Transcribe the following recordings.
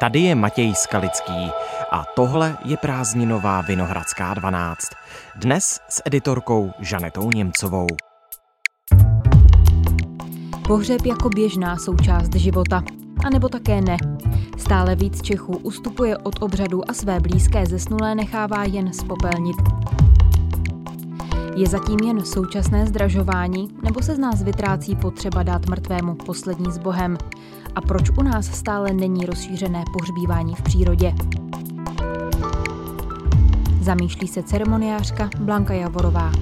Tady je Matěj Skalický a tohle je prázdninová Vinohradská 12. Dnes s editorkou Žanetou Němcovou. Pohřeb jako běžná součást života. A nebo také ne. Stále víc Čechů ustupuje od obřadu a své blízké zesnulé nechává jen spopelnit. Je zatím jen současné zdražování, nebo se z nás vytrácí potřeba dát mrtvému poslední s Bohem? A proč u nás stále není rozšířené pohřbívání v přírodě? Zamýšlí se ceremoniářka Blanka Javorová.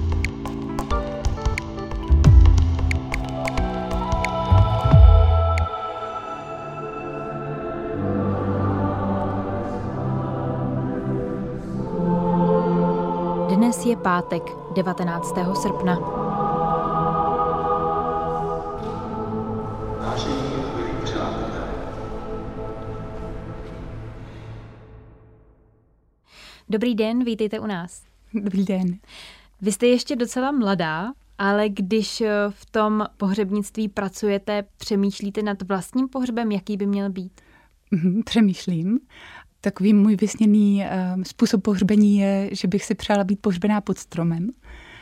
Dnes je pátek, 19. srpna. Dobrý den, vítejte u nás. Dobrý den. Vy jste ještě docela mladá, ale když v tom pohřebnictví pracujete, přemýšlíte nad vlastním pohřbem, jaký by měl být? Mhm, přemýšlím Takový můj vysněný uh, způsob pohřbení je, že bych si přála být pohřbená pod stromem.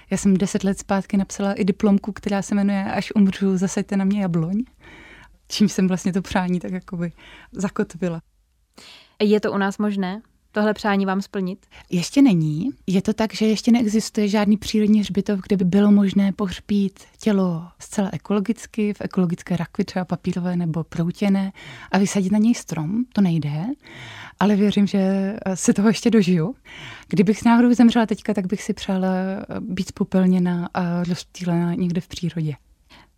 Já jsem deset let zpátky napsala i diplomku, která se jmenuje Až umřu, zasaďte na mě jabloň. Čím jsem vlastně to přání tak jakoby zakotvila. Je to u nás možné? Tohle přání vám splnit? Ještě není. Je to tak, že ještě neexistuje žádný přírodní hřbitov, kde by bylo možné pohřbít tělo zcela ekologicky, v ekologické rakvi, třeba papírové nebo proutěné, a vysadit na něj strom. To nejde. Ale věřím, že se toho ještě dožiju. Kdybych s náhodou zemřela teďka, tak bych si přála být spopelněna a rozptýlena někde v přírodě.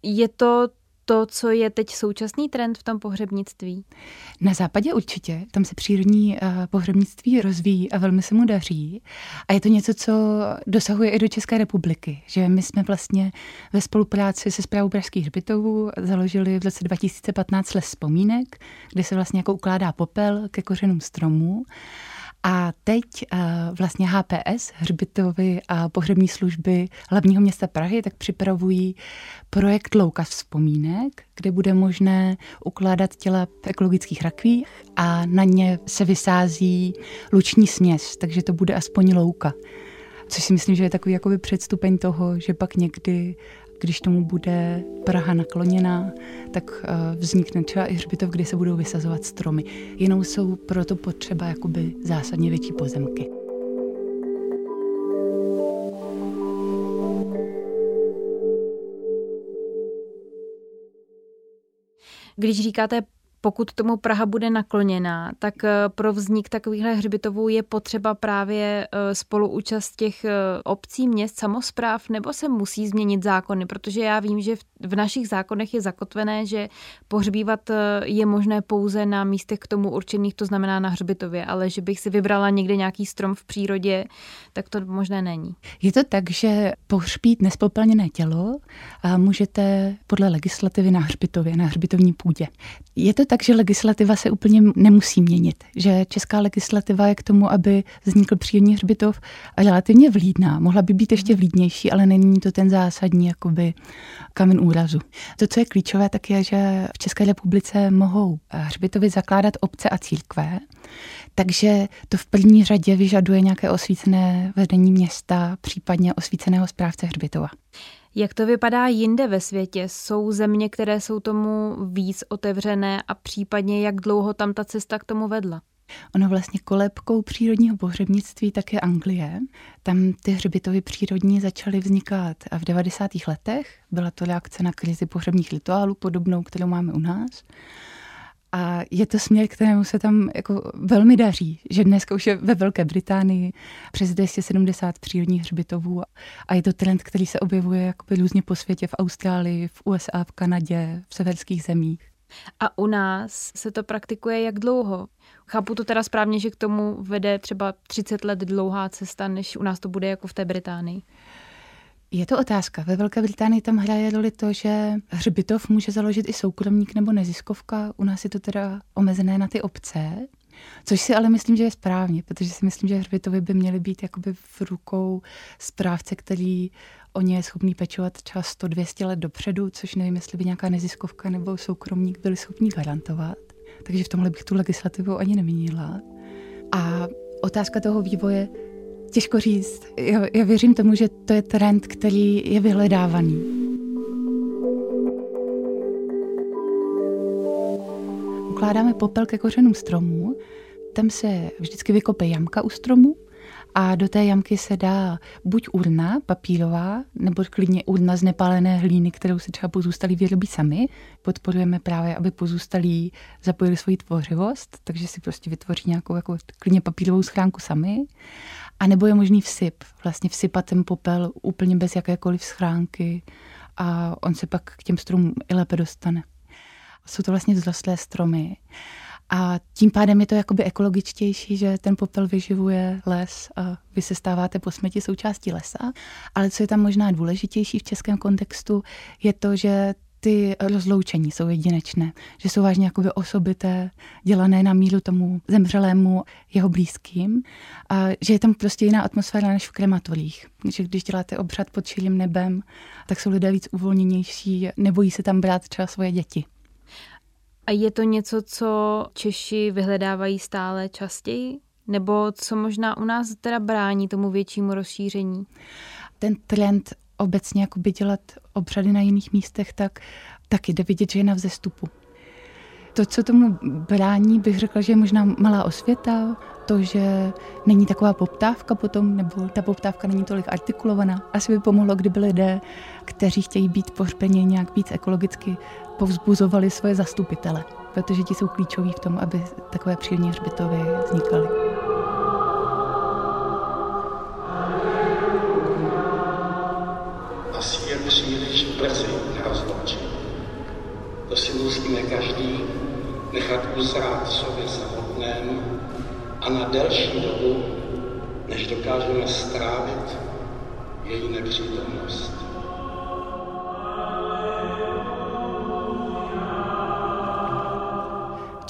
Je to to, co je teď současný trend v tom pohřebnictví? Na západě určitě. Tam se přírodní uh, pohřebnictví rozvíjí a velmi se mu daří. A je to něco, co dosahuje i do České republiky. Že my jsme vlastně ve spolupráci se zprávou Pražských hřbitovů založili v roce 2015 les vzpomínek, kde se vlastně jako ukládá popel ke kořenům stromů. A teď uh, vlastně HPS, hřbitovy a pohřební služby hlavního města Prahy, tak připravují projekt Louka vzpomínek, kde bude možné ukládat těla v ekologických rakvích a na ně se vysází luční směs, takže to bude aspoň louka. Což si myslím, že je takový jakoby předstupeň toho, že pak někdy když tomu bude Praha nakloněná, tak eh, vznikne třeba i hřbitov, kde se budou vysazovat stromy. Jenom jsou proto potřeba jakoby zásadně větší pozemky. Když říkáte pokud tomu Praha bude nakloněná, tak eh, pro vznik takovýchhle hřbitovů je potřeba právě eh, spoluúčast těch eh, obcí, měst, samozpráv, nebo se musí změnit zákony, protože já vím, že v našich zákonech je zakotvené, že pohřbívat je možné pouze na místech k tomu určených, to znamená na hřbitově, ale že bych si vybrala někde nějaký strom v přírodě, tak to možné není. Je to tak, že pohřbít nespopelněné tělo můžete podle legislativy na hřbitově, na hřbitovní půdě. Je to tak, že legislativa se úplně nemusí měnit. Že česká legislativa je k tomu, aby vznikl přírodní hřbitov relativně vlídná. Mohla by být ještě vlídnější, ale není to ten zásadní jakoby kamen úrazu. To, co je klíčové, tak je, že v České republice mohou hřbitovy zakládat obce a církve, takže to v první řadě vyžaduje nějaké osvícené vedení města, případně osvíceného správce hřbitova. Jak to vypadá jinde ve světě? Jsou země, které jsou tomu víc otevřené a případně jak dlouho tam ta cesta k tomu vedla? Ono vlastně kolebkou přírodního pohřebnictví tak je Anglie. Tam ty hřbitovy přírodní začaly vznikat v 90. letech. Byla to reakce na krizi pohřebních rituálů, podobnou, kterou máme u nás. A je to směr, kterému se tam jako velmi daří, že dneska už je ve Velké Británii přes 270 přírodních hřbitovů a je to trend, který se objevuje jakoby různě po světě, v Austrálii, v USA, v Kanadě, v severských zemích. A u nás se to praktikuje jak dlouho? Chápu to teda správně, že k tomu vede třeba 30 let dlouhá cesta, než u nás to bude jako v té Británii? Je to otázka. Ve Velké Británii tam hraje roli to, že hřbitov může založit i soukromník nebo neziskovka. U nás je to teda omezené na ty obce, což si ale myslím, že je správně, protože si myslím, že hřbitovy by měly být jakoby v rukou správce, který o ně je schopný pečovat třeba 100-200 let dopředu, což nevím, jestli by nějaká neziskovka nebo soukromník byli schopni garantovat. takže v tomhle bych tu legislativu ani neměnila. A otázka toho vývoje, těžko říct. Já, já věřím tomu, že to je trend, který je vyhledávaný. Ukládáme popel ke kořenům stromů, tam se vždycky vykope jamka u stromu a do té jamky se dá buď urna papírová, nebo klidně urna z nepálené hlíny, kterou si třeba pozůstalí vyrobí sami. Podporujeme právě, aby pozůstalí zapojili svoji tvořivost, takže si prostě vytvoří nějakou jako klidně papírovou schránku sami. A nebo je možný vsyp, vlastně vsypat ten popel úplně bez jakékoliv schránky a on se pak k těm stromům i lépe dostane. Jsou to vlastně vzrostlé stromy. A tím pádem je to jakoby ekologičtější, že ten popel vyživuje les a vy se stáváte po smrti součástí lesa. Ale co je tam možná důležitější v českém kontextu, je to, že ty rozloučení jsou jedinečné, že jsou vážně jakoby osobité, dělané na míru tomu zemřelému jeho blízkým a že je tam prostě jiná atmosféra než v krematorích. Že když děláte obřad pod širým nebem, tak jsou lidé víc uvolněnější, nebojí se tam brát třeba svoje děti. A je to něco, co Češi vyhledávají stále častěji? Nebo co možná u nás teda brání tomu většímu rozšíření? Ten trend obecně jakoby dělat obřady na jiných místech, tak taky jde vidět, že je na vzestupu. To, co tomu brání, bych řekla, že je možná malá osvěta, to, že není taková poptávka potom, nebo ta poptávka není tolik artikulovaná. Asi by pomohlo, kdyby lidé, kteří chtějí být pohřbeni nějak víc ekologicky, povzbuzovali svoje zastupitele, protože ti jsou klíčoví v tom, aby takové přírodní hřbitovy vznikaly. Na rozloučení. To si musíme každý nechat uzrát sobě samotnému a na delší dobu, než dokážeme strávit její nepřítomnost.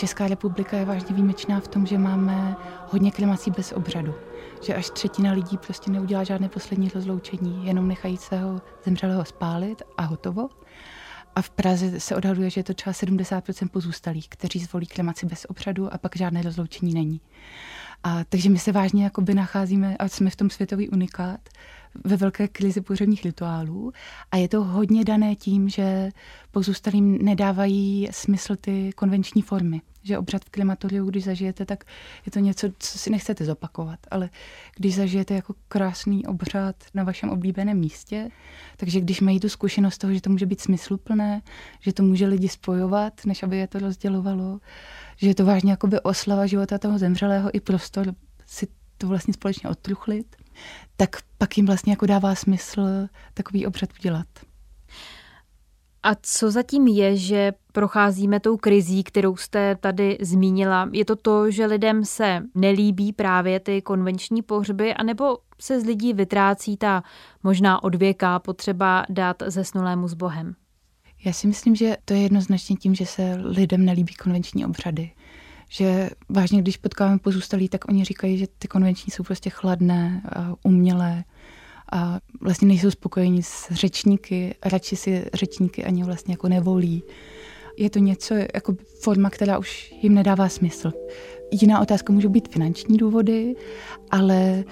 Česká republika je vážně výjimečná v tom, že máme hodně kremací bez obřadu. Že až třetina lidí prostě neudělá žádné poslední rozloučení, jenom nechají svého zemřelého spálit a hotovo. A v Praze se odhaduje, že je to třeba 70% pozůstalých, kteří zvolí kremaci bez obřadu a pak žádné rozloučení není. A takže my se vážně jakoby nacházíme a jsme v tom světový unikát ve velké krizi pohřebních rituálů a je to hodně dané tím, že pozůstalým nedávají smysl ty konvenční formy že obřad v klimatoriu, když zažijete, tak je to něco, co si nechcete zopakovat. Ale když zažijete jako krásný obřad na vašem oblíbeném místě, takže když mají tu zkušenost toho, že to může být smysluplné, že to může lidi spojovat, než aby je to rozdělovalo, že je to vážně jakoby oslava života toho zemřelého i prostor si to vlastně společně odtruchlit, tak pak jim vlastně jako dává smysl takový obřad udělat. A co zatím je, že procházíme tou krizí, kterou jste tady zmínila? Je to to, že lidem se nelíbí právě ty konvenční pohřby, anebo se z lidí vytrácí ta možná odvěká potřeba dát zesnulému s Bohem? Já si myslím, že to je jednoznačně tím, že se lidem nelíbí konvenční obřady. Že vážně, když potkáme pozůstalí, tak oni říkají, že ty konvenční jsou prostě chladné, umělé, a vlastně nejsou spokojeni s řečníky, radši si řečníky ani vlastně jako nevolí. Je to něco jako forma, která už jim nedává smysl. Jiná otázka můžou být finanční důvody, ale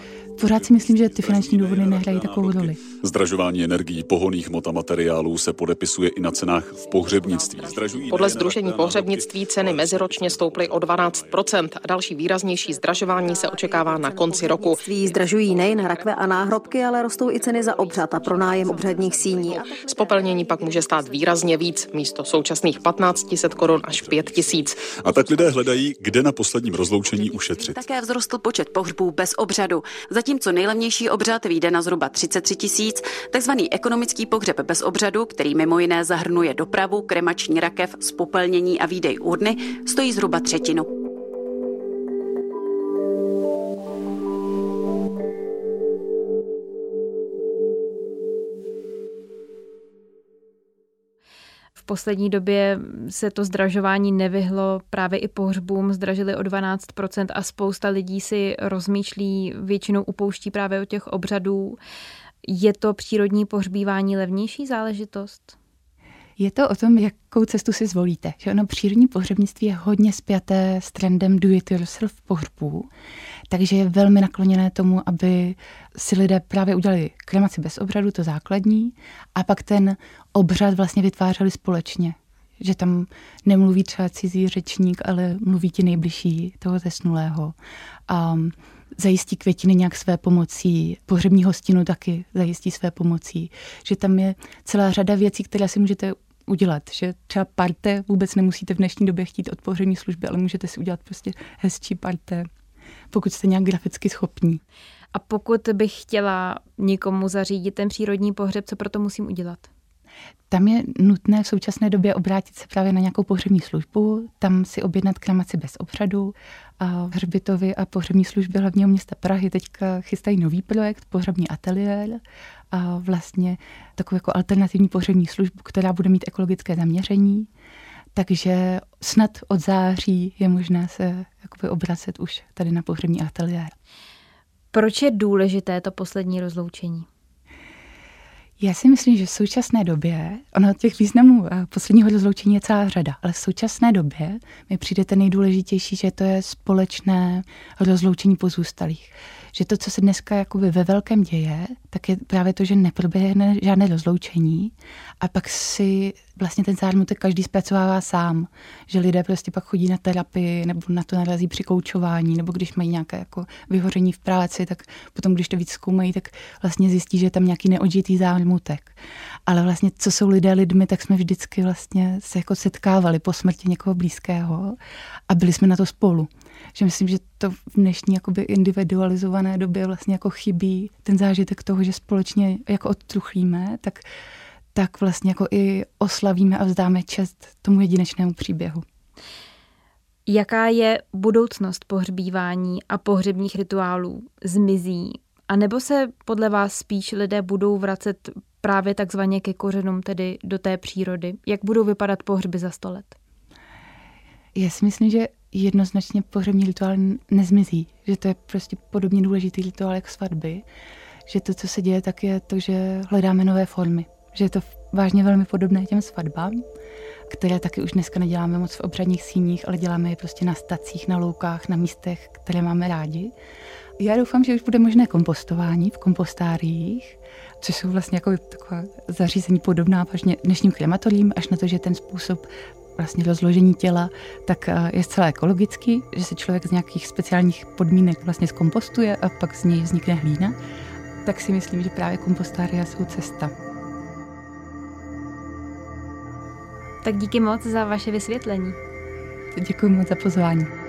pořád si myslím, že ty finanční důvody nehrají takovou roli. Zdražování energií, pohoných hmot a materiálů se podepisuje i na cenách v pohřebnictví. Zdražují Podle Združení pohřebnictví ceny meziročně stouply o 12% a další výraznější zdražování se očekává na konci roku. Zdražují nejen rakve a náhrobky, ale rostou i ceny za obřad a pronájem obřadních síní. Spopelnění pak může stát výrazně víc, místo současných 1500 korun až 5000. A tak lidé hledají, kde na posledním rozloučení ušetřit. Také vzrostl počet pohřbů bez obřadu. Zatímco nejlevnější obřad vyjde na zhruba 33 tisíc, takzvaný ekonomický pohřeb bez obřadu, který mimo jiné zahrnuje dopravu, kremační rakev, spopelnění a výdej urny, stojí zhruba třetinu. V poslední době se to zdražování nevyhlo právě i pohřbům, zdražili o 12% a spousta lidí si rozmýšlí, většinou upouští právě od těch obřadů. Je to přírodní pohřbívání levnější záležitost? Je to o tom, jakou cestu si zvolíte. Že ono přírodní pohřebnictví je hodně spjaté s trendem do it yourself pohřbů, takže je velmi nakloněné tomu, aby si lidé právě udělali kremaci bez obřadu, to základní, a pak ten obřad vlastně vytvářeli společně. Že tam nemluví třeba cizí řečník, ale mluví ti nejbližší toho zesnulého. A zajistí květiny nějak své pomocí, pohřební hostinu taky zajistí své pomocí. Že tam je celá řada věcí, které si můžete udělat. Že třeba parte vůbec nemusíte v dnešní době chtít od pohřební služby, ale můžete si udělat prostě hezčí parte, pokud jste nějak graficky schopní. A pokud bych chtěla někomu zařídit ten přírodní pohřeb, co pro to musím udělat? Tam je nutné v současné době obrátit se právě na nějakou pohřební službu, tam si objednat kremaci bez obřadu. A hřbitovy a pohřební služby hlavního města Prahy teďka chystají nový projekt, pohřební ateliér, a vlastně takovou jako alternativní pohřební službu, která bude mít ekologické zaměření. Takže snad od září je možné se jakoby obracet už tady na pohřební ateliér. Proč je důležité to poslední rozloučení? Já si myslím, že v současné době, ono těch významů eh, posledního rozloučení je celá řada, ale v současné době mi přijde ten nejdůležitější, že to je společné rozloučení pozůstalých že to, co se dneska jakoby ve velkém děje, tak je právě to, že neproběhne žádné rozloučení a pak si vlastně ten zármutek každý zpracovává sám, že lidé prostě pak chodí na terapii nebo na to narazí při koučování, nebo když mají nějaké jako vyhoření v práci, tak potom, když to víc zkoumají, tak vlastně zjistí, že je tam nějaký neodžitý zármutek. Ale vlastně, co jsou lidé lidmi, tak jsme vždycky vlastně se jako setkávali po smrti někoho blízkého a byli jsme na to spolu že myslím, že to v dnešní jakoby individualizované době vlastně jako chybí ten zážitek toho, že společně jako odtruchlíme, tak, tak vlastně jako i oslavíme a vzdáme čest tomu jedinečnému příběhu. Jaká je budoucnost pohřbívání a pohřebních rituálů? Zmizí? A nebo se podle vás spíš lidé budou vracet právě takzvaně ke kořenům, tedy do té přírody? Jak budou vypadat pohřby za sto let? Já si myslím, že jednoznačně pohřební rituál nezmizí, že to je prostě podobně důležitý rituál jak svatby, že to, co se děje, tak je to, že hledáme nové formy, že je to vážně velmi podobné těm svatbám, které taky už dneska neděláme moc v obřadních síních, ale děláme je prostě na stacích, na loukách, na místech, které máme rádi. Já doufám, že už bude možné kompostování v kompostáriích, což jsou vlastně jako taková zařízení podobná vážně dnešním krematorím, až na to, že ten způsob vlastně rozložení těla, tak eh, je zcela ekologický, že se člověk z nějakých speciálních podmínek vlastně zkompostuje a pak z něj vznikne hlína, tak si myslím, že právě kompostária jsou cesta. Tak díky moc za vaše vysvětlení. Děkuji moc za pozvání.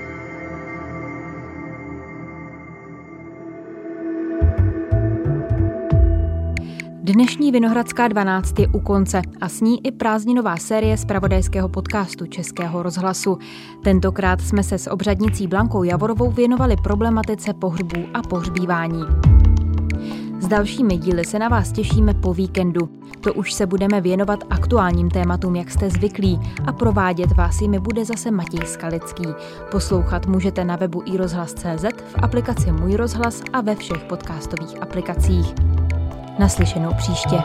Dnešní Vinohradská 12 je u konce a s ní i prázdninová série z pravodajského podcastu Českého rozhlasu. Tentokrát jsme se s obřadnicí Blankou Javorovou věnovali problematice pohřbů a pohřbívání. S dalšími díly se na vás těšíme po víkendu. To už se budeme věnovat aktuálním tématům, jak jste zvyklí, a provádět vás jimi bude zase Matěj Skalický. Poslouchat můžete na webu iRozhlas.cz, v aplikaci Můj rozhlas a ve všech podcastových aplikacích. Naslyšenou příště.